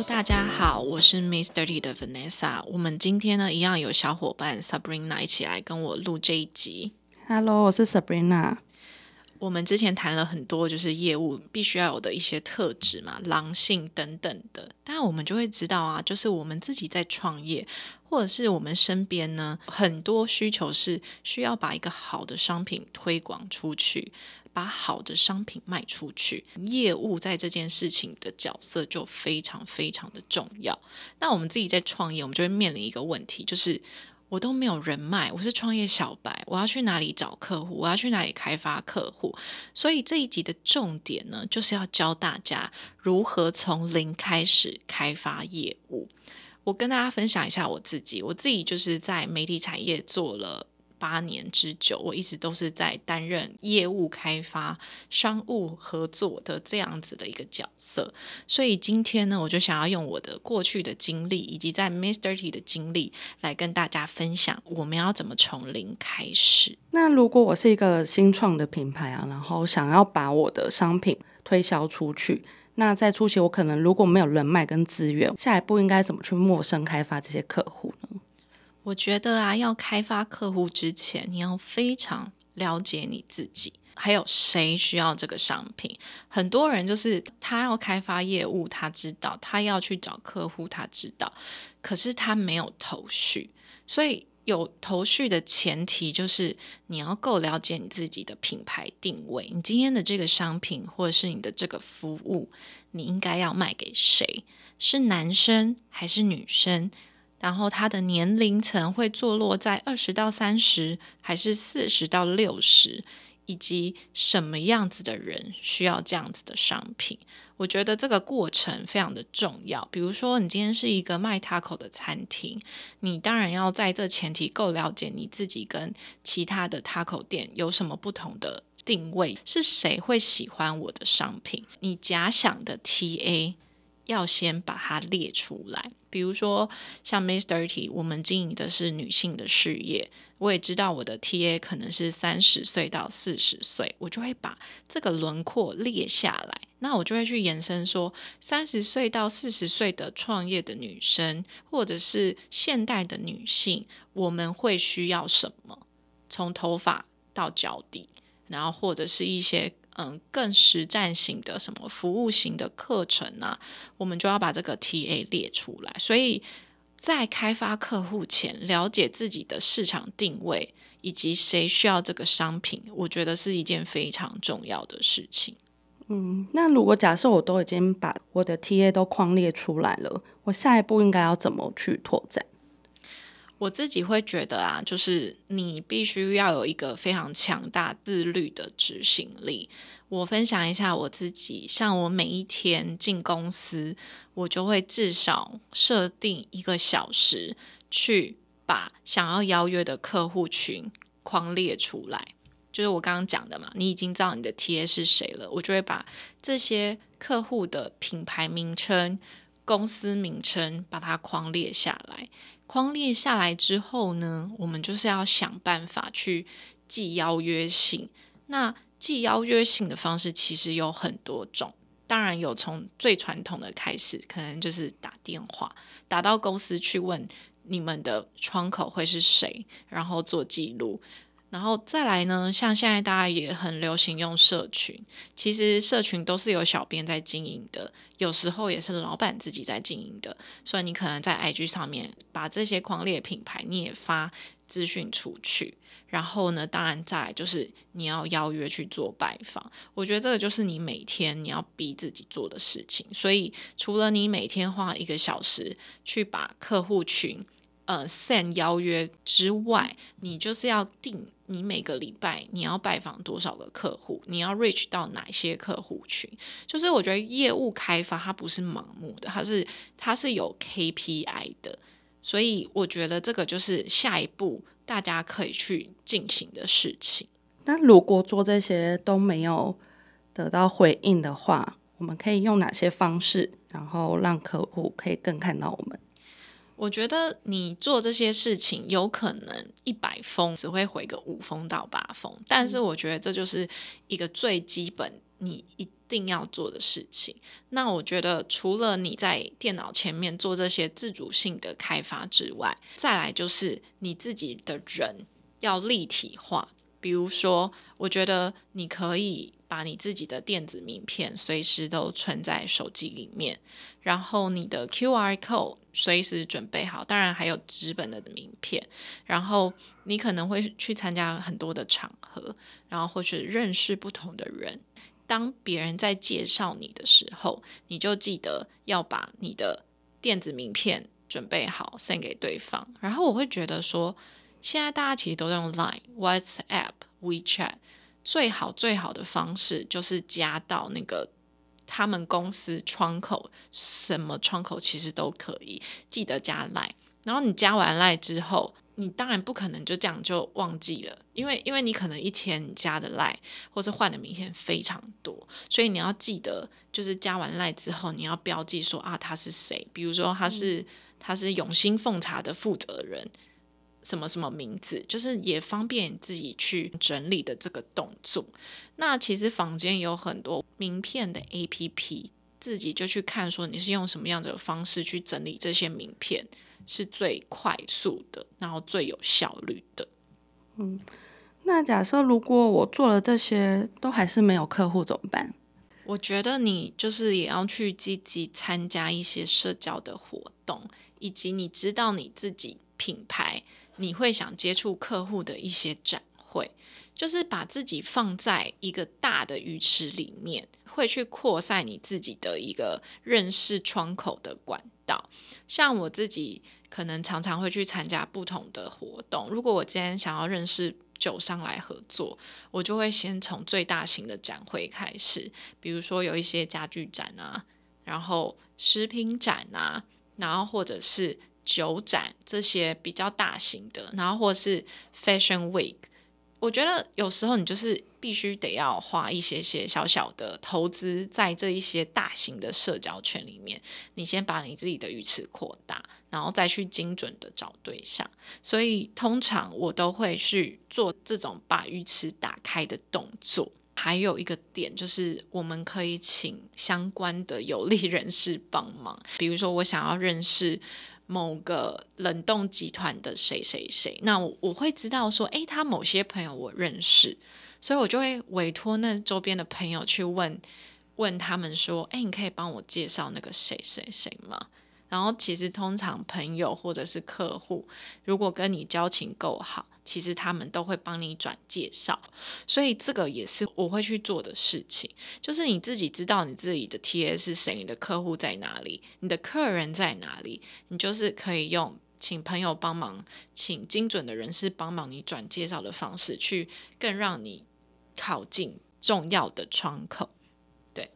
大家好，我是 Miss Dirty 的 Vanessa。我们今天呢，一样有小伙伴 Sabrina 一起来跟我录这一集。Hello，我是 Sabrina。我们之前谈了很多，就是业务必须要有的一些特质嘛，狼性等等的。但我们就会知道啊，就是我们自己在创业，或者是我们身边呢，很多需求是需要把一个好的商品推广出去。把好的商品卖出去，业务在这件事情的角色就非常非常的重要。那我们自己在创业，我们就会面临一个问题，就是我都没有人脉，我是创业小白，我要去哪里找客户？我要去哪里开发客户？所以这一集的重点呢，就是要教大家如何从零开始开发业务。我跟大家分享一下我自己，我自己就是在媒体产业做了。八年之久，我一直都是在担任业务开发、商务合作的这样子的一个角色。所以今天呢，我就想要用我的过去的经历，以及在 Mister T 的经历，来跟大家分享我们要怎么从零开始。那如果我是一个新创的品牌啊，然后想要把我的商品推销出去，那在初期我可能如果没有人脉跟资源，下一步应该怎么去陌生开发这些客户呢？我觉得啊，要开发客户之前，你要非常了解你自己，还有谁需要这个商品。很多人就是他要开发业务，他知道他要去找客户，他知道，可是他没有头绪。所以有头绪的前提就是你要够了解你自己的品牌定位，你今天的这个商品或者是你的这个服务，你应该要卖给谁？是男生还是女生？然后他的年龄层会坐落在二十到三十，还是四十到六十，以及什么样子的人需要这样子的商品？我觉得这个过程非常的重要。比如说，你今天是一个卖 taco 的餐厅，你当然要在这前提够了解你自己跟其他的 taco 店有什么不同的定位，是谁会喜欢我的商品？你假想的 TA。要先把它列出来，比如说像 Miss Dirty，我们经营的是女性的事业，我也知道我的 TA 可能是三十岁到四十岁，我就会把这个轮廓列下来。那我就会去延伸说，三十岁到四十岁的创业的女生，或者是现代的女性，我们会需要什么？从头发到脚底，然后或者是一些。嗯，更实战型的什么服务型的课程啊，我们就要把这个 TA 列出来。所以在开发客户前，了解自己的市场定位以及谁需要这个商品，我觉得是一件非常重要的事情。嗯，那如果假设我都已经把我的 TA 都框列出来了，我下一步应该要怎么去拓展？我自己会觉得啊，就是你必须要有一个非常强大自律的执行力。我分享一下我自己，像我每一天进公司，我就会至少设定一个小时，去把想要邀约的客户群框列出来。就是我刚刚讲的嘛，你已经知道你的 TA 是谁了，我就会把这些客户的品牌名称、公司名称把它框列下来。框列下来之后呢，我们就是要想办法去寄邀约信。那寄邀约信的方式其实有很多种，当然有从最传统的开始，可能就是打电话，打到公司去问你们的窗口会是谁，然后做记录。然后再来呢，像现在大家也很流行用社群，其实社群都是有小编在经营的，有时候也是老板自己在经营的，所以你可能在 IG 上面把这些狂烈品牌你也发资讯出去，然后呢，当然再来就是你要邀约去做拜访，我觉得这个就是你每天你要逼自己做的事情，所以除了你每天花一个小时去把客户群呃 send 邀约之外，你就是要定。你每个礼拜你要拜访多少个客户，你要 reach 到哪些客户群。就是我觉得业务开发它不是盲目的，它是它是有 KPI 的，所以我觉得这个就是下一步大家可以去进行的事情。那如果做这些都没有得到回应的话，我们可以用哪些方式，然后让客户可以更看到我们？我觉得你做这些事情，有可能一百封只会回个五封到八封，但是我觉得这就是一个最基本你一定要做的事情。那我觉得除了你在电脑前面做这些自主性的开发之外，再来就是你自己的人要立体化。比如说，我觉得你可以把你自己的电子名片随时都存在手机里面，然后你的 QR code 随时准备好，当然还有纸本的名片。然后你可能会去参加很多的场合，然后或是认识不同的人。当别人在介绍你的时候，你就记得要把你的电子名片准备好送给对方。然后我会觉得说。现在大家其实都在用 Line、WhatsApp、WeChat，最好最好的方式就是加到那个他们公司窗口，什么窗口其实都可以，记得加赖。然后你加完赖之后，你当然不可能就这样就忘记了，因为因为你可能一天加的赖或是换的名片非常多，所以你要记得，就是加完赖之后，你要标记说啊他是谁，比如说他是他是永兴奉茶的负责人。什么什么名字，就是也方便自己去整理的这个动作。那其实房间有很多名片的 A P P，自己就去看说你是用什么样的方式去整理这些名片是最快速的，然后最有效率的。嗯，那假设如果我做了这些都还是没有客户怎么办？我觉得你就是也要去积极参加一些社交的活动，以及你知道你自己品牌。你会想接触客户的一些展会，就是把自己放在一个大的鱼池里面，会去扩散你自己的一个认识窗口的管道。像我自己可能常常会去参加不同的活动。如果我今天想要认识酒商来合作，我就会先从最大型的展会开始，比如说有一些家具展啊，然后食品展啊，然后或者是。酒展这些比较大型的，然后或是 Fashion Week，我觉得有时候你就是必须得要花一些些小小的投资在这一些大型的社交圈里面，你先把你自己的鱼池扩大，然后再去精准的找对象。所以通常我都会去做这种把鱼池打开的动作。还有一个点就是，我们可以请相关的有利人士帮忙，比如说我想要认识。某个冷冻集团的谁谁谁，那我我会知道说，诶，他某些朋友我认识，所以我就会委托那周边的朋友去问问他们说，诶，你可以帮我介绍那个谁谁谁吗？然后其实通常朋友或者是客户，如果跟你交情够好。其实他们都会帮你转介绍，所以这个也是我会去做的事情。就是你自己知道你自己的 T A 是谁，你的客户在哪里，你的客人在哪里，你就是可以用请朋友帮忙，请精准的人士帮忙你转介绍的方式，去更让你靠近重要的窗口。对，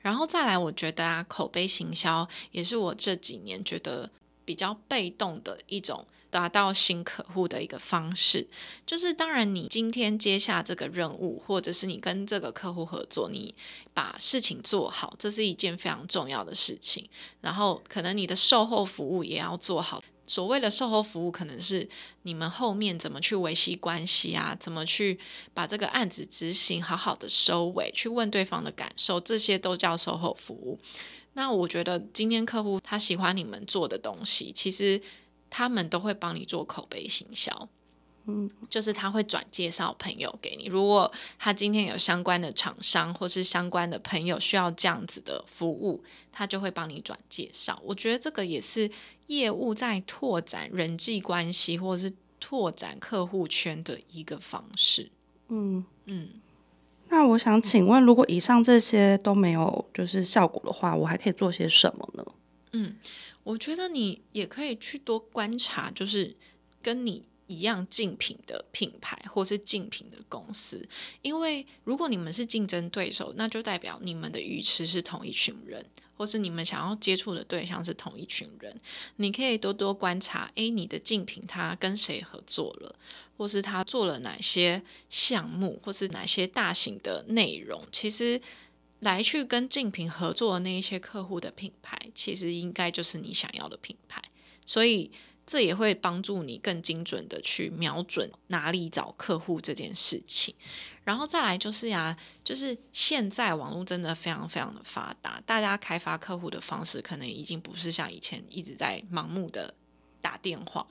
然后再来，我觉得啊，口碑行销也是我这几年觉得比较被动的一种。达到新客户的一个方式，就是当然，你今天接下这个任务，或者是你跟这个客户合作，你把事情做好，这是一件非常重要的事情。然后，可能你的售后服务也要做好。所谓的售后服务，可能是你们后面怎么去维系关系啊，怎么去把这个案子执行好好的收尾，去问对方的感受，这些都叫售后服务。那我觉得今天客户他喜欢你们做的东西，其实。他们都会帮你做口碑行销，嗯，就是他会转介绍朋友给你。如果他今天有相关的厂商或是相关的朋友需要这样子的服务，他就会帮你转介绍。我觉得这个也是业务在拓展人际关系或者是拓展客户圈的一个方式。嗯嗯。那我想请问，如果以上这些都没有就是效果的话，我还可以做些什么呢？嗯。我觉得你也可以去多观察，就是跟你一样竞品的品牌或是竞品的公司，因为如果你们是竞争对手，那就代表你们的鱼池是同一群人，或是你们想要接触的对象是同一群人。你可以多多观察，诶，你的竞品他跟谁合作了，或是他做了哪些项目，或是哪些大型的内容。其实来去跟竞品合作的那一些客户的品牌，其实应该就是你想要的品牌，所以。这也会帮助你更精准的去瞄准哪里找客户这件事情，然后再来就是呀，就是现在网络真的非常非常的发达，大家开发客户的方式可能已经不是像以前一直在盲目的打电话、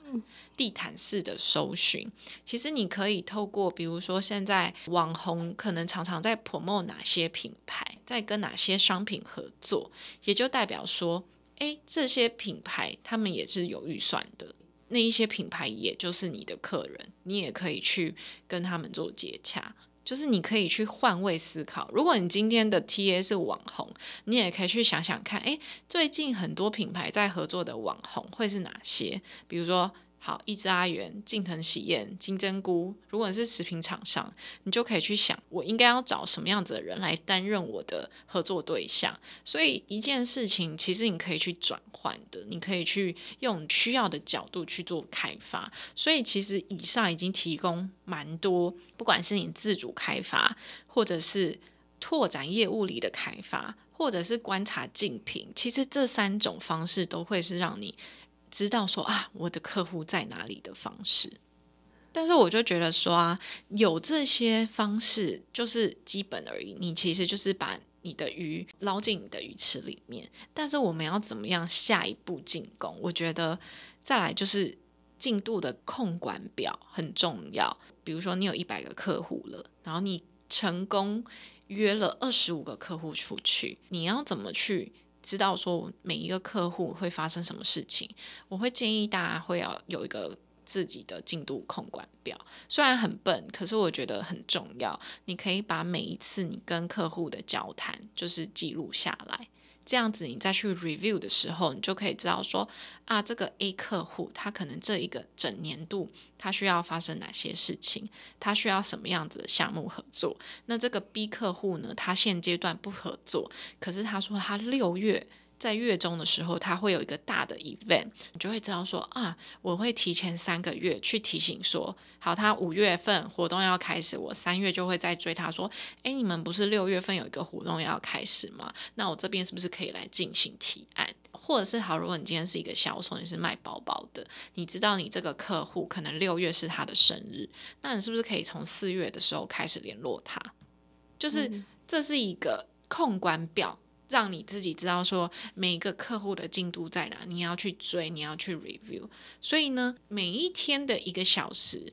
地毯式的搜寻。其实你可以透过，比如说现在网红可能常常在 promote 哪些品牌，在跟哪些商品合作，也就代表说。诶，这些品牌他们也是有预算的，那一些品牌也就是你的客人，你也可以去跟他们做接洽，就是你可以去换位思考。如果你今天的 TA 是网红，你也可以去想想看，哎，最近很多品牌在合作的网红会是哪些？比如说。好，一只阿元、近藤喜宴、金针菇，如果你是食品厂商，你就可以去想，我应该要找什么样子的人来担任我的合作对象。所以一件事情，其实你可以去转换的，你可以去用需要的角度去做开发。所以其实以上已经提供蛮多，不管是你自主开发，或者是拓展业务里的开发，或者是观察竞品，其实这三种方式都会是让你。知道说啊，我的客户在哪里的方式，但是我就觉得说啊，有这些方式就是基本而已。你其实就是把你的鱼捞进你的鱼池里面，但是我们要怎么样下一步进攻？我觉得再来就是进度的控管表很重要。比如说你有一百个客户了，然后你成功约了二十五个客户出去，你要怎么去？知道说每一个客户会发生什么事情，我会建议大家会要有一个自己的进度控管表。虽然很笨，可是我觉得很重要。你可以把每一次你跟客户的交谈，就是记录下来。这样子，你再去 review 的时候，你就可以知道说，啊，这个 A 客户他可能这一个整年度他需要发生哪些事情，他需要什么样子的项目合作。那这个 B 客户呢，他现阶段不合作，可是他说他六月。在月中的时候，他会有一个大的 event，你就会知道说啊，我会提前三个月去提醒说，好，他五月份活动要开始，我三月就会再追他说，哎，你们不是六月份有一个活动要开始吗？那我这边是不是可以来进行提案？或者是好，如果你今天是一个销售，你是卖包包的，你知道你这个客户可能六月是他的生日，那你是不是可以从四月的时候开始联络他？就是这是一个控管表。让你自己知道说每一个客户的进度在哪，你要去追，你要去 review。所以呢，每一天的一个小时，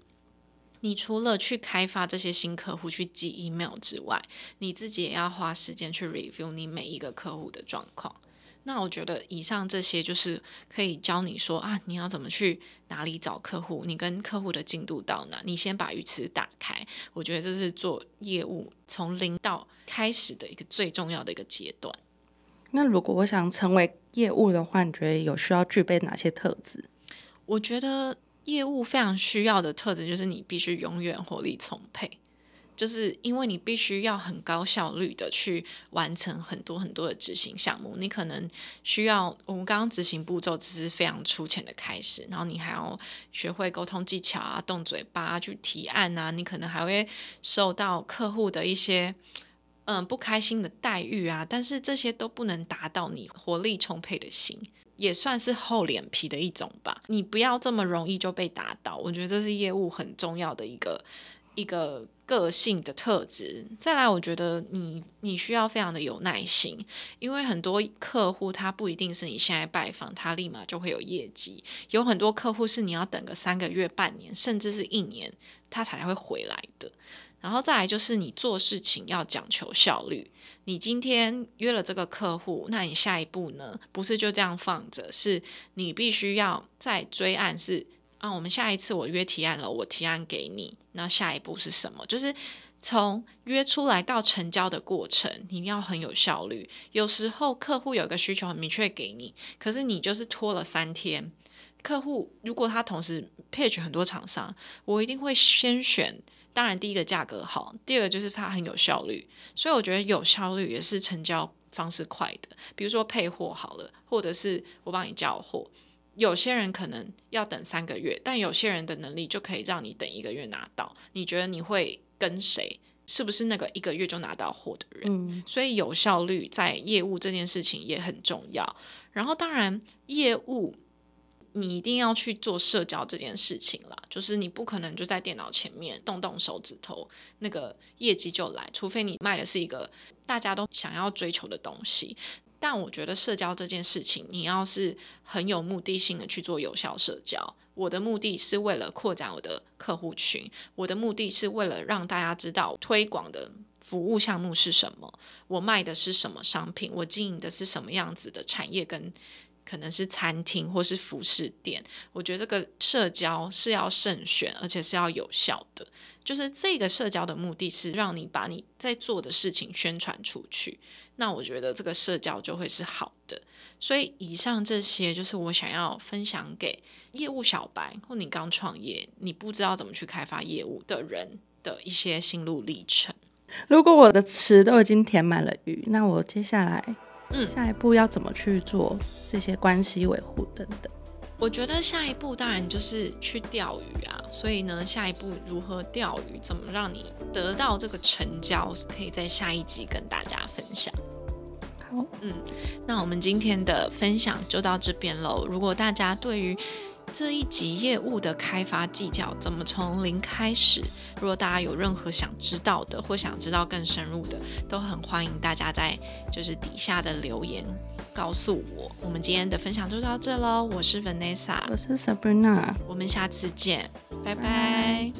你除了去开发这些新客户去寄 email 之外，你自己也要花时间去 review 你每一个客户的状况。那我觉得以上这些就是可以教你说啊，你要怎么去哪里找客户，你跟客户的进度到哪，你先把鱼池打开。我觉得这是做业务从零到开始的一个最重要的一个阶段。那如果我想成为业务的话，你觉得有需要具备哪些特质？我觉得业务非常需要的特质就是你必须永远活力充沛。就是因为你必须要很高效率的去完成很多很多的执行项目，你可能需要我们刚刚执行步骤只是非常粗浅的开始，然后你还要学会沟通技巧啊，动嘴巴去提案啊，你可能还会受到客户的一些嗯不开心的待遇啊，但是这些都不能达到你活力充沛的心，也算是厚脸皮的一种吧。你不要这么容易就被打倒，我觉得这是业务很重要的一个一个。个性的特质，再来，我觉得你你需要非常的有耐心，因为很多客户他不一定是你现在拜访他立马就会有业绩，有很多客户是你要等个三个月、半年，甚至是一年，他才会回来的。然后再来就是你做事情要讲求效率，你今天约了这个客户，那你下一步呢？不是就这样放着，是你必须要再追案是。啊，我们下一次我约提案了，我提案给你，那下一步是什么？就是从约出来到成交的过程，你要很有效率。有时候客户有个需求很明确给你，可是你就是拖了三天，客户如果他同时 pitch 很多厂商，我一定会先选。当然，第一个价格好，第二个就是它很有效率。所以我觉得有效率也是成交方式快的。比如说配货好了，或者是我帮你交货，有些人可能要等三个月，但有些人的能力就可以让你等一个月拿到。你觉得你会跟谁？是不是那个一个月就拿到货的人？嗯，所以有效率在业务这件事情也很重要。然后，当然业务。你一定要去做社交这件事情啦，就是你不可能就在电脑前面动动手指头，那个业绩就来，除非你卖的是一个大家都想要追求的东西。但我觉得社交这件事情，你要是很有目的性的去做有效社交，我的目的是为了扩展我的客户群，我的目的是为了让大家知道推广的服务项目是什么，我卖的是什么商品，我经营的是什么样子的产业跟。可能是餐厅或是服饰店，我觉得这个社交是要慎选，而且是要有效的。就是这个社交的目的是让你把你在做的事情宣传出去，那我觉得这个社交就会是好的。所以以上这些就是我想要分享给业务小白或你刚创业、你不知道怎么去开发业务的人的一些心路历程。如果我的池都已经填满了鱼，那我接下来。嗯，下一步要怎么去做这些关系维护等等？我觉得下一步当然就是去钓鱼啊。所以呢，下一步如何钓鱼，怎么让你得到这个成交，可以在下一集跟大家分享。好，嗯，那我们今天的分享就到这边喽。如果大家对于这一集业务的开发技巧怎么从零开始？如果大家有任何想知道的，或想知道更深入的，都很欢迎大家在就是底下的留言告诉我。我们今天的分享就到这喽，我是 Vanessa，我是 Sabrina，我们下次见，拜拜。